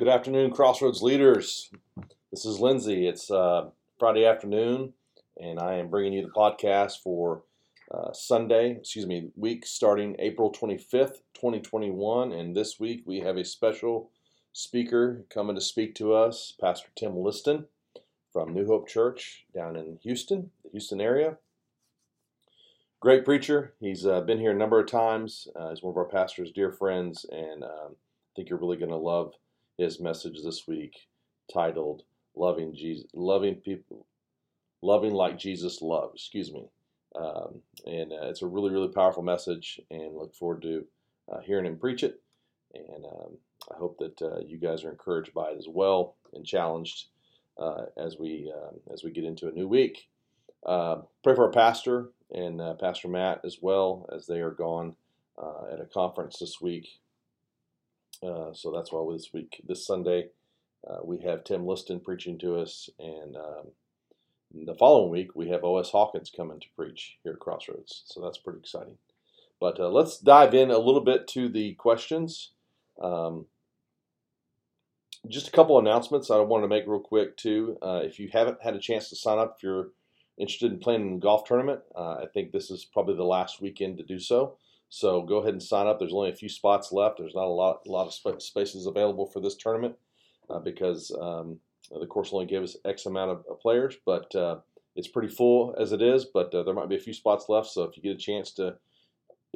Good afternoon, Crossroads leaders. This is Lindsay. It's uh, Friday afternoon, and I am bringing you the podcast for uh, Sunday, excuse me, week starting April 25th, 2021. And this week we have a special speaker coming to speak to us, Pastor Tim Liston from New Hope Church down in Houston, the Houston area. Great preacher. He's uh, been here a number of times. Uh, he's one of our pastor's dear friends, and um, I think you're really going to love his message this week, titled "Loving Jesus, Loving People, Loving Like Jesus Loved." Excuse me. Um, and uh, it's a really, really powerful message, and look forward to uh, hearing him preach it. And um, I hope that uh, you guys are encouraged by it as well and challenged uh, as we um, as we get into a new week. Uh, pray for our pastor and uh, Pastor Matt as well as they are gone at a conference this week. So that's why this week, this Sunday, we have Tim Liston preaching to us, and um, the following week we have O.S. Hawkins coming to preach here at Crossroads. So that's pretty exciting. But uh, let's dive in a little bit to the questions. Um, just a couple announcements I wanted to make real quick too. Uh, if you haven't had a chance to sign up, if you're interested in playing in a golf tournament, uh, I think this is probably the last weekend to do so. So go ahead and sign up. There's only a few spots left. There's not a lot, a lot of sp- spaces available for this tournament uh, because um, the course only gives X amount of, players, but uh, it's pretty full as it is. But uh, there might be a few spots left. So if you get a chance to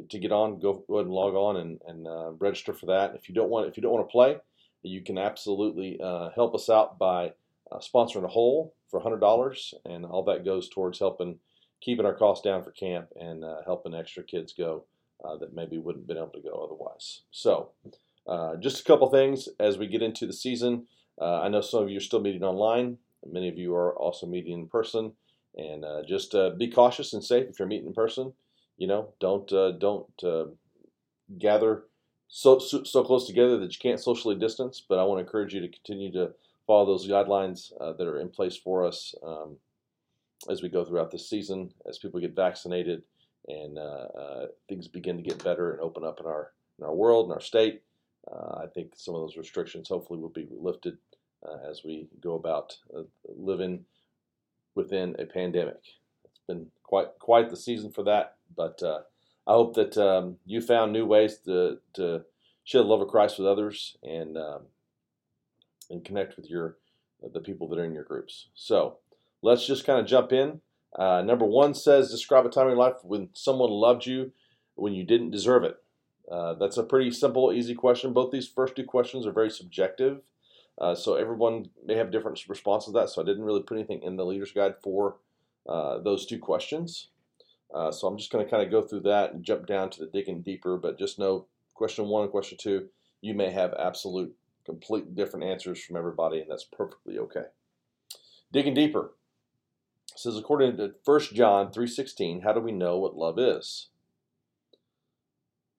to get on, go, go ahead and log on and, and uh, register for that. If you don't want if you don't want to play, you can absolutely uh, help us out by uh, sponsoring a hole for $100, and all that goes towards helping keeping our costs down for camp and helping extra kids go uh, that maybe wouldn't have been able to go otherwise. So, uh, just a couple things as we get into the season. Uh, I know some of you are still meeting online. Many of you are also meeting in person, and just be cautious and safe if you're meeting in person. You know, don't don't gather so, so, so close together that you can't socially distance. But I want to encourage you to continue to follow those guidelines uh, that are in place for us um, as we go throughout this season, as people get vaccinated and uh, uh, things begin to get better and open up in our in our world, and our state. Uh, I think some of those restrictions hopefully will be lifted as we go about living within a pandemic. It's been quite quite the season for that, but I hope that um, you found new ways to, to share the love of Christ with others and um, and connect with your the people that are in your groups. So let's just kind of jump in. Uh, number one says, describe a time in your life when someone loved you when you didn't deserve it. Uh, that's a pretty simple, easy question. Both these first two questions are very subjective. Uh, so everyone may have different responses to that. So I didn't really put anything in the leader's guide for uh, those two questions. Uh, so I'm just going to kind of go through that and jump down to the digging deeper. But just know question one and question two, you may have absolute, complete different answers from everybody, and that's perfectly okay. Digging deeper says according to 1 John 3:16, how do we know what love is?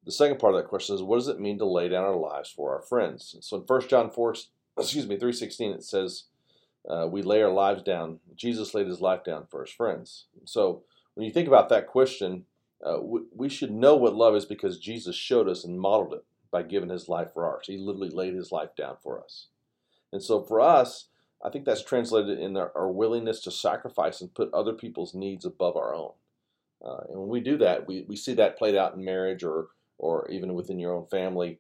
The second part of that question is what does it mean to lay down our lives for our friends? So in 1 John 4, excuse me, 3:16 it says uh, we lay our lives down. Jesus laid his life down for his friends. So when you think about that question, uh, we, we should know what love is because Jesus showed us and modeled it by giving his life for ours. He literally laid his life down for us. And so for us, I think that's translated in our, our willingness to sacrifice and put other people's needs above our own. Uh, and when we do that, we, we see that played out in marriage or, or even within your own family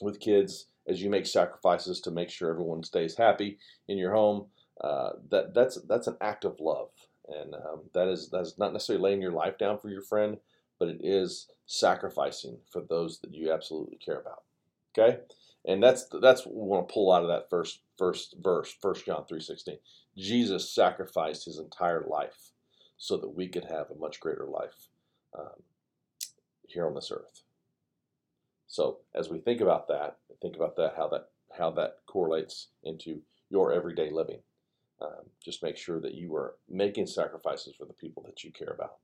with kids as you make sacrifices to make sure everyone stays happy in your home. Uh, that, that's, that's an act of love and um, that is that's not necessarily laying your life down for your friend, but it is sacrificing for those that you absolutely care about. Okay, and that's that's what we want to pull out of that first first verse, First John three sixteen. Jesus sacrificed his entire life so that we could have a much greater life um, here on this earth. So as we think about that, think about that how that how that correlates into your everyday living. Um, just make sure that you are making sacrifices for the people that you care about,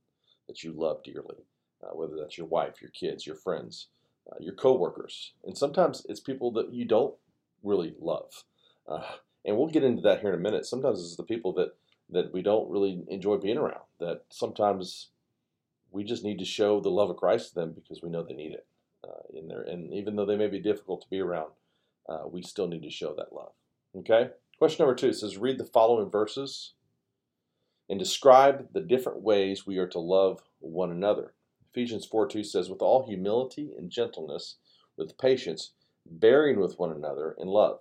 that you love dearly, uh, whether that's your wife, your kids, your friends, uh, your coworkers, and sometimes it's people that you don't really love. Uh, and we'll get into that here in a minute. Sometimes it's the people that that we don't really enjoy being around. That sometimes we just need to show the love of Christ to them because we know they need it uh, in there. And even though they may be difficult to be around, uh, we still need to show that love. Okay? Question number two says read the following verses and describe the different ways we are to love one another. Ephesians 4 2 says, With all humility and gentleness, with patience, bearing with one another in love.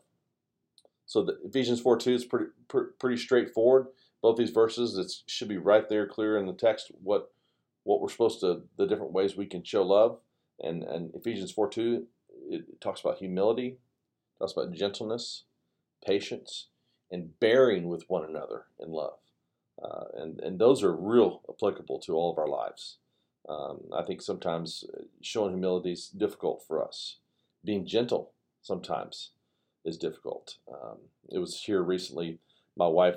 So the Ephesians 4 2 is pretty, pretty straightforward. Both these verses, it should be right there, clear in the text, what what we're supposed to, the different ways we can show love. And, and Ephesians 4 2, it talks about humility, talks about gentleness, patience, and bearing with one another in love. Uh, and, and those are real applicable to all of our lives. Um, I think sometimes uh, showing humility is difficult for us. Being gentle sometimes is difficult. Um, it was here recently. My wife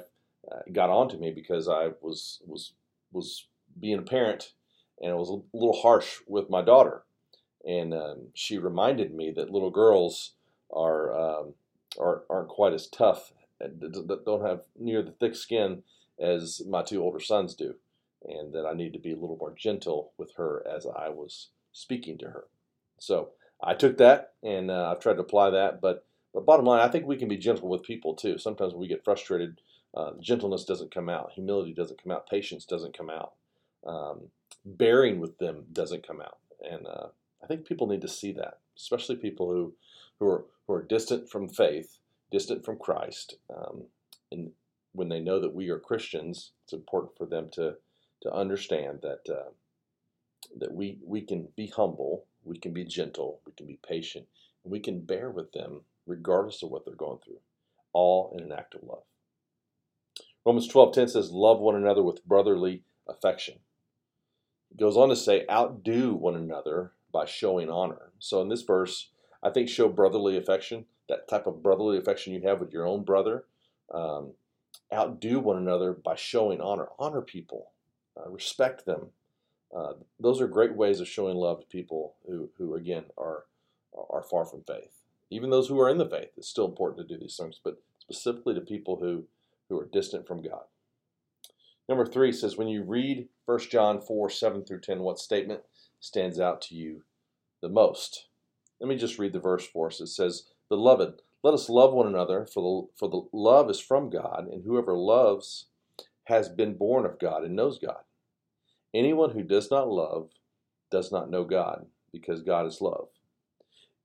uh, got on to me because I was was was being a parent, and it was a little harsh with my daughter. And um, she reminded me that little girls are, um, are aren't quite as tough, and don't have near the thick skin as my two older sons do, and that I need to be a little more gentle with her as I was speaking to her. So I took that and uh, I've tried to apply that. But but bottom line, I think we can be gentle with people too. Sometimes we get frustrated. Uh, gentleness doesn't come out. Humility doesn't come out. Patience doesn't come out. Um, bearing with them doesn't come out. And uh, I think people need to see that, especially people who who are who are distant from faith, distant from Christ, um, and when they know that we are Christians, it's important for them to to understand that uh, that we we can be humble, we can be gentle, we can be patient, and we can bear with them regardless of what they're going through, all in an act of love. Romans 12:10 says, "Love one another with brotherly affection." It goes on to say, "Outdo one another by showing honor." So in this verse, I think show brotherly affection, that type of brotherly affection you have with your own brother. Um, outdo one another by showing honor. Honor people, uh, respect them. Uh, those are great ways of showing love to people who, who again, are are far from faith. Even those who are in the faith, it's still important to do these things, but specifically to people who, who are distant from God. Number three says, when you read 1 John 4 7 through 10, what statement stands out to you the most? Let me just read the verse for us. It says, Beloved, let us love one another, for the, for the love is from God, and whoever loves has been born of God and knows God. Anyone who does not love does not know God, because God is love.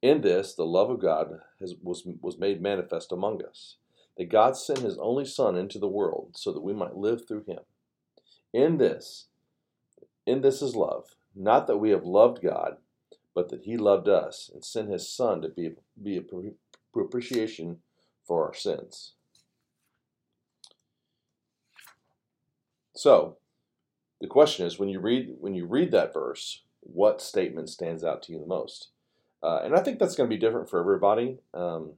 In this, the love of God has, was, was made manifest among us, that God sent his only Son into the world so that we might live through him. In this, in this is love, not that we have loved God, but that he loved us and sent his Son to be, be a propitiation for our sins. So, the question is when you read when you read that verse, what statement stands out to you the most? Uh, and I think that's going to be different for everybody. Um,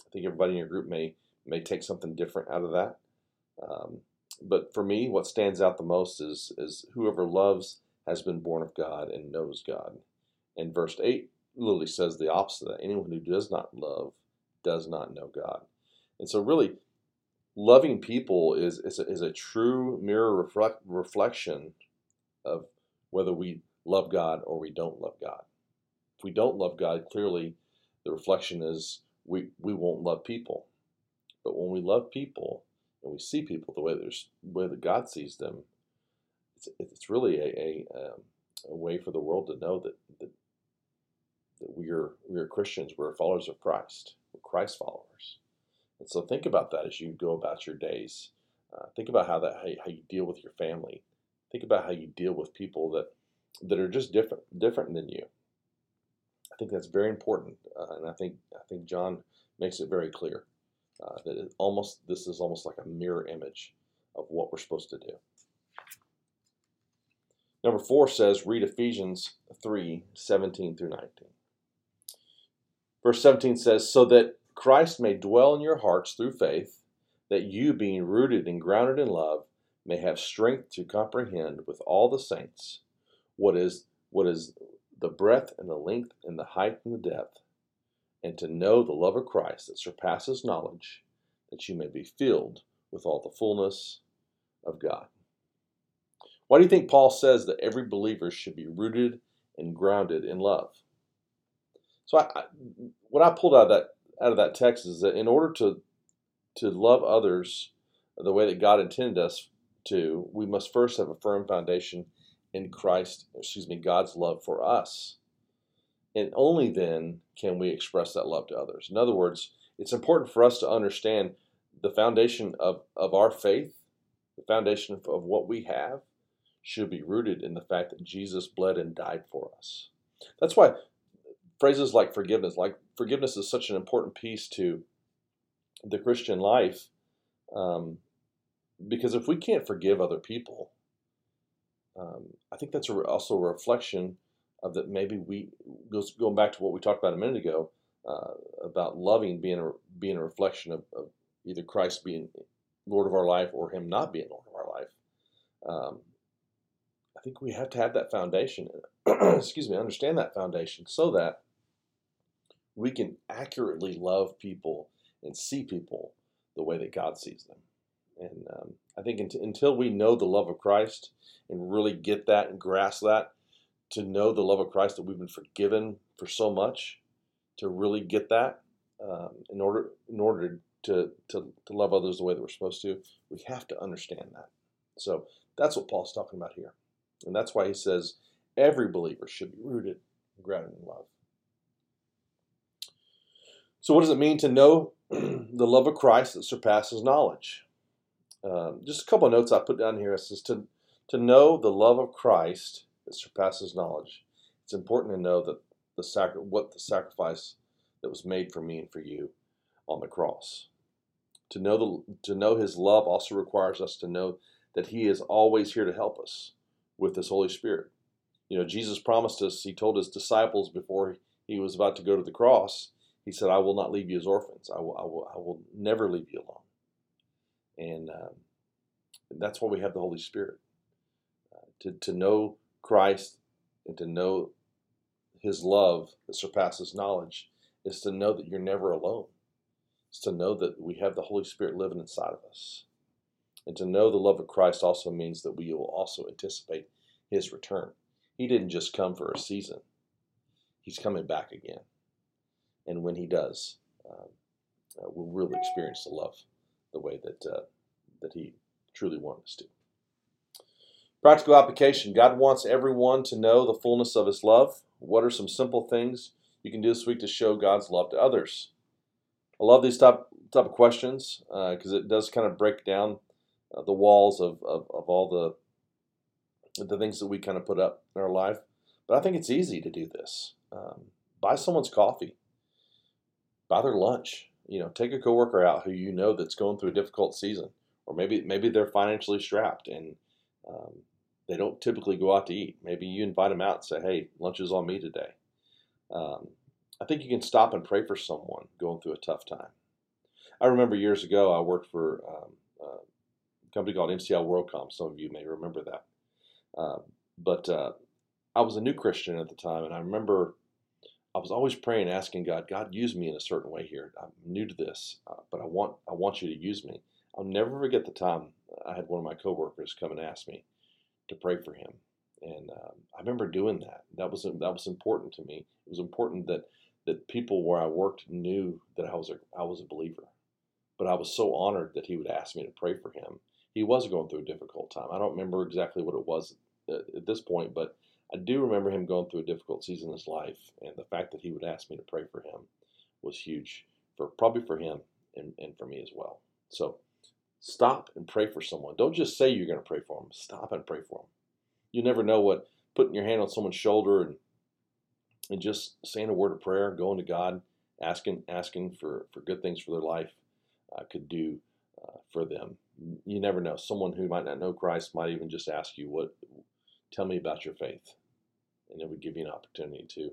I think everybody in your group may may take something different out of that. Um, but for me, what stands out the most is is whoever loves has been born of God and knows God. And verse eight literally says the opposite. That anyone who does not love does not know God. And so, really, loving people is, is, a, is a true mirror reflect, reflection of whether we love God or we don't love God. If we don't love God, clearly the reflection is we, we won't love people. But when we love people and we see people the way, the way that God sees them, it's, it's really a, a, um, a way for the world to know that, that, that we, are, we are Christians, we're followers of Christ. We're Christ followers. And so think about that as you go about your days. Uh, think about how that how, how you deal with your family. Think about how you deal with people that that are just different different than you. I think that's very important, uh, and I think I think John makes it very clear uh, that it almost this is almost like a mirror image of what we're supposed to do. Number four says, read Ephesians 3 17 through 19. Verse 17 says, So that Christ may dwell in your hearts through faith, that you, being rooted and grounded in love, may have strength to comprehend with all the saints what is what is the breadth and the length and the height and the depth, and to know the love of Christ that surpasses knowledge, that you may be filled with all the fullness of God. Why do you think Paul says that every believer should be rooted and grounded in love? So I, what I pulled out of that out of that text is that in order to to love others the way that God intended us to, we must first have a firm foundation in Christ, excuse me, God's love for us. And only then can we express that love to others. In other words, it's important for us to understand the foundation of, of our faith, the foundation of, of what we have, should be rooted in the fact that Jesus bled and died for us. That's why phrases like forgiveness, like forgiveness is such an important piece to the Christian life. Um, because if we can't forgive other people, um, I think that's a, also a reflection of that maybe we going back to what we talked about a minute ago uh, about loving being a being a reflection of, of, either Christ being Lord of our life or Him not being Lord of our life. Um, I think we have to have that foundation. excuse me, understand that foundation so that we can accurately love people and see people the way that God sees them. And um, I think until we know the love of Christ and really get that and grasp that, to know the love of Christ that we've been forgiven for so much, to really get that, um, in order in order to, to to love others the way that we're supposed to, we have to understand that. So that's what Paul's talking about here, and that's why he says every believer should be rooted and grounded in love. So, what does it mean to know the love of Christ that surpasses knowledge? Um, just a couple of notes I put down here. It says to, to know the love of Christ that surpasses knowledge. It's important to know that the sacri- what the sacrifice that was made for me and for you on the cross. To know the to know His love also requires us to know that He is always here to help us with His Holy Spirit. You know, Jesus promised us. He told His disciples before He was about to go to the cross. He said, "I will not leave you as orphans. I will. I will. I will never leave you alone." And um, that's why we have the Holy Spirit. Uh, to, to know Christ and to know His love that surpasses knowledge is to know that you're never alone. It's to know that we have the Holy Spirit living inside of us. And to know the love of Christ also means that we will also anticipate His return. He didn't just come for a season, He's coming back again. And when He does, um, uh, we'll really experience the love the way that uh, that He truly wanted us to. Practical application God wants everyone to know the fullness of His love. What are some simple things you can do this week to show God's love to others? I love these type, type of questions because uh, it does kind of break down uh, the walls of, of, of all the, the things that we kind of put up in our life. But I think it's easy to do this. Um, buy someone's coffee, buy their lunch, you know, take a coworker out who you know that's going through a difficult season, or maybe maybe they're financially strapped and um, they don't typically go out to eat. Maybe you invite them out and say, "Hey, lunch is on me today." Um, I think you can stop and pray for someone going through a tough time. I remember years ago I worked for um, a company called MCI WorldCom. Some of you may remember that, uh, but uh, I was a new Christian at the time, and I remember I was always praying, asking God, God, use me in a certain way here. I'm new to this, uh, but I want I want you to use me. I'll never forget the time I had one of my coworkers come and ask me to pray for him, and um, I remember doing that. That was that was important to me. It was important that that people where I worked knew that I was a I was a believer. But I was so honored that he would ask me to pray for him. He was going through a difficult time. I don't remember exactly what it was at, at this point, but I do remember him going through a difficult season in his life, and the fact that he would ask me to pray for him was huge for probably for him and, and for me as well. So stop and pray for someone. Don't just say you're going to pray for them. Stop and pray for them. You never know what putting your hand on someone's shoulder and and just saying a word of prayer, going to God, asking asking for for good things for their life uh, could do uh, for them. You never know. Someone who might not know Christ might even just ask you what tell me about your faith. And it would give you an opportunity to,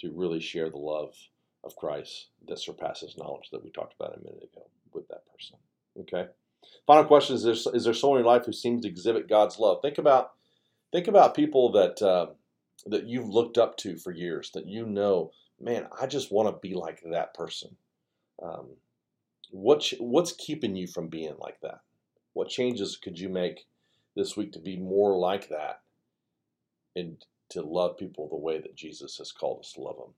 to really share the love of Christ that surpasses knowledge that we talked about a minute ago with that person. Okay. Final question: Is there is there someone in your life who seems to exhibit God's love? Think about think about people that uh, that you've looked up to for years. That you know, man, I just want to be like that person. Um, what what's keeping you from being like that? What changes could you make this week to be more like that and to love people the way that Jesus has called us to love them.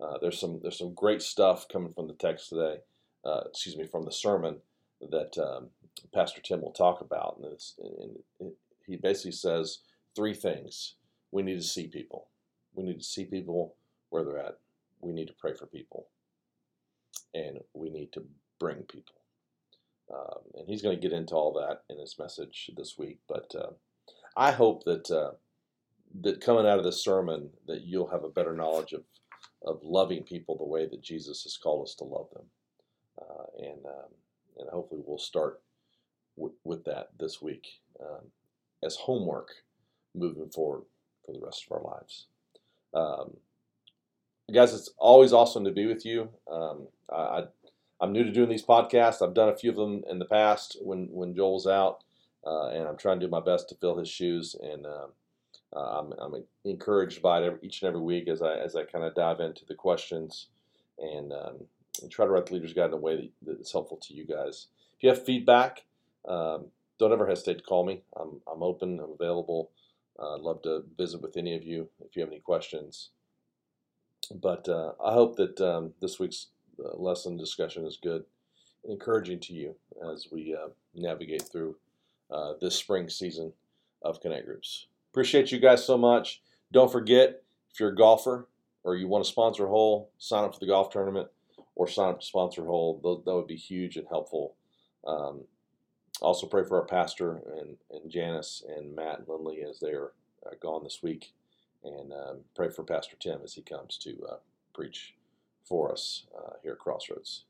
Uh, there's some there's some great stuff coming from the text today. Uh, excuse me, from the sermon that um, Pastor Tim will talk about, and, and he basically says three things: we need to see people, we need to see people where they're at, we need to pray for people, and we need to bring people. Um, and he's going to get into all that in his message this week. But uh, I hope that uh, that coming out of this sermon, that you'll have a better knowledge of of loving people the way that Jesus has called us to love them, uh, and um, and hopefully we'll start w- with that this week um, as homework moving forward for the rest of our lives. Um, guys, it's always awesome to be with you. Um, I, I'm new to doing these podcasts. I've done a few of them in the past when when Joel was out, uh, and I'm trying to do my best to fill his shoes. And uh, uh I'm, I'm encouraged by it each and every week as I as I kind of dive into the questions and, um, and try to write the leader's guide in a way that, that is helpful to you guys. If you have feedback, um, don't ever hesitate to call me. I'm I'm open. I'm available. Uh, I'd love to visit with any of you if you have any questions. But uh, I hope that um, this week's uh, lesson discussion is good, encouraging to you as we uh, navigate through uh, this spring season of Connect Groups. Appreciate you guys so much. Don't forget, if you're a golfer or you want to sponsor hole, sign up for the golf tournament or sign up to sponsor hole. That would be huge and helpful. Um, also, pray for our pastor and, and Janice and Matt and Lindley as they're uh, gone this week. And um, pray for Pastor Tim as he comes to uh, preach for us uh, here at Crossroads.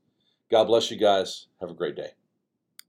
God bless you guys. Have a great day.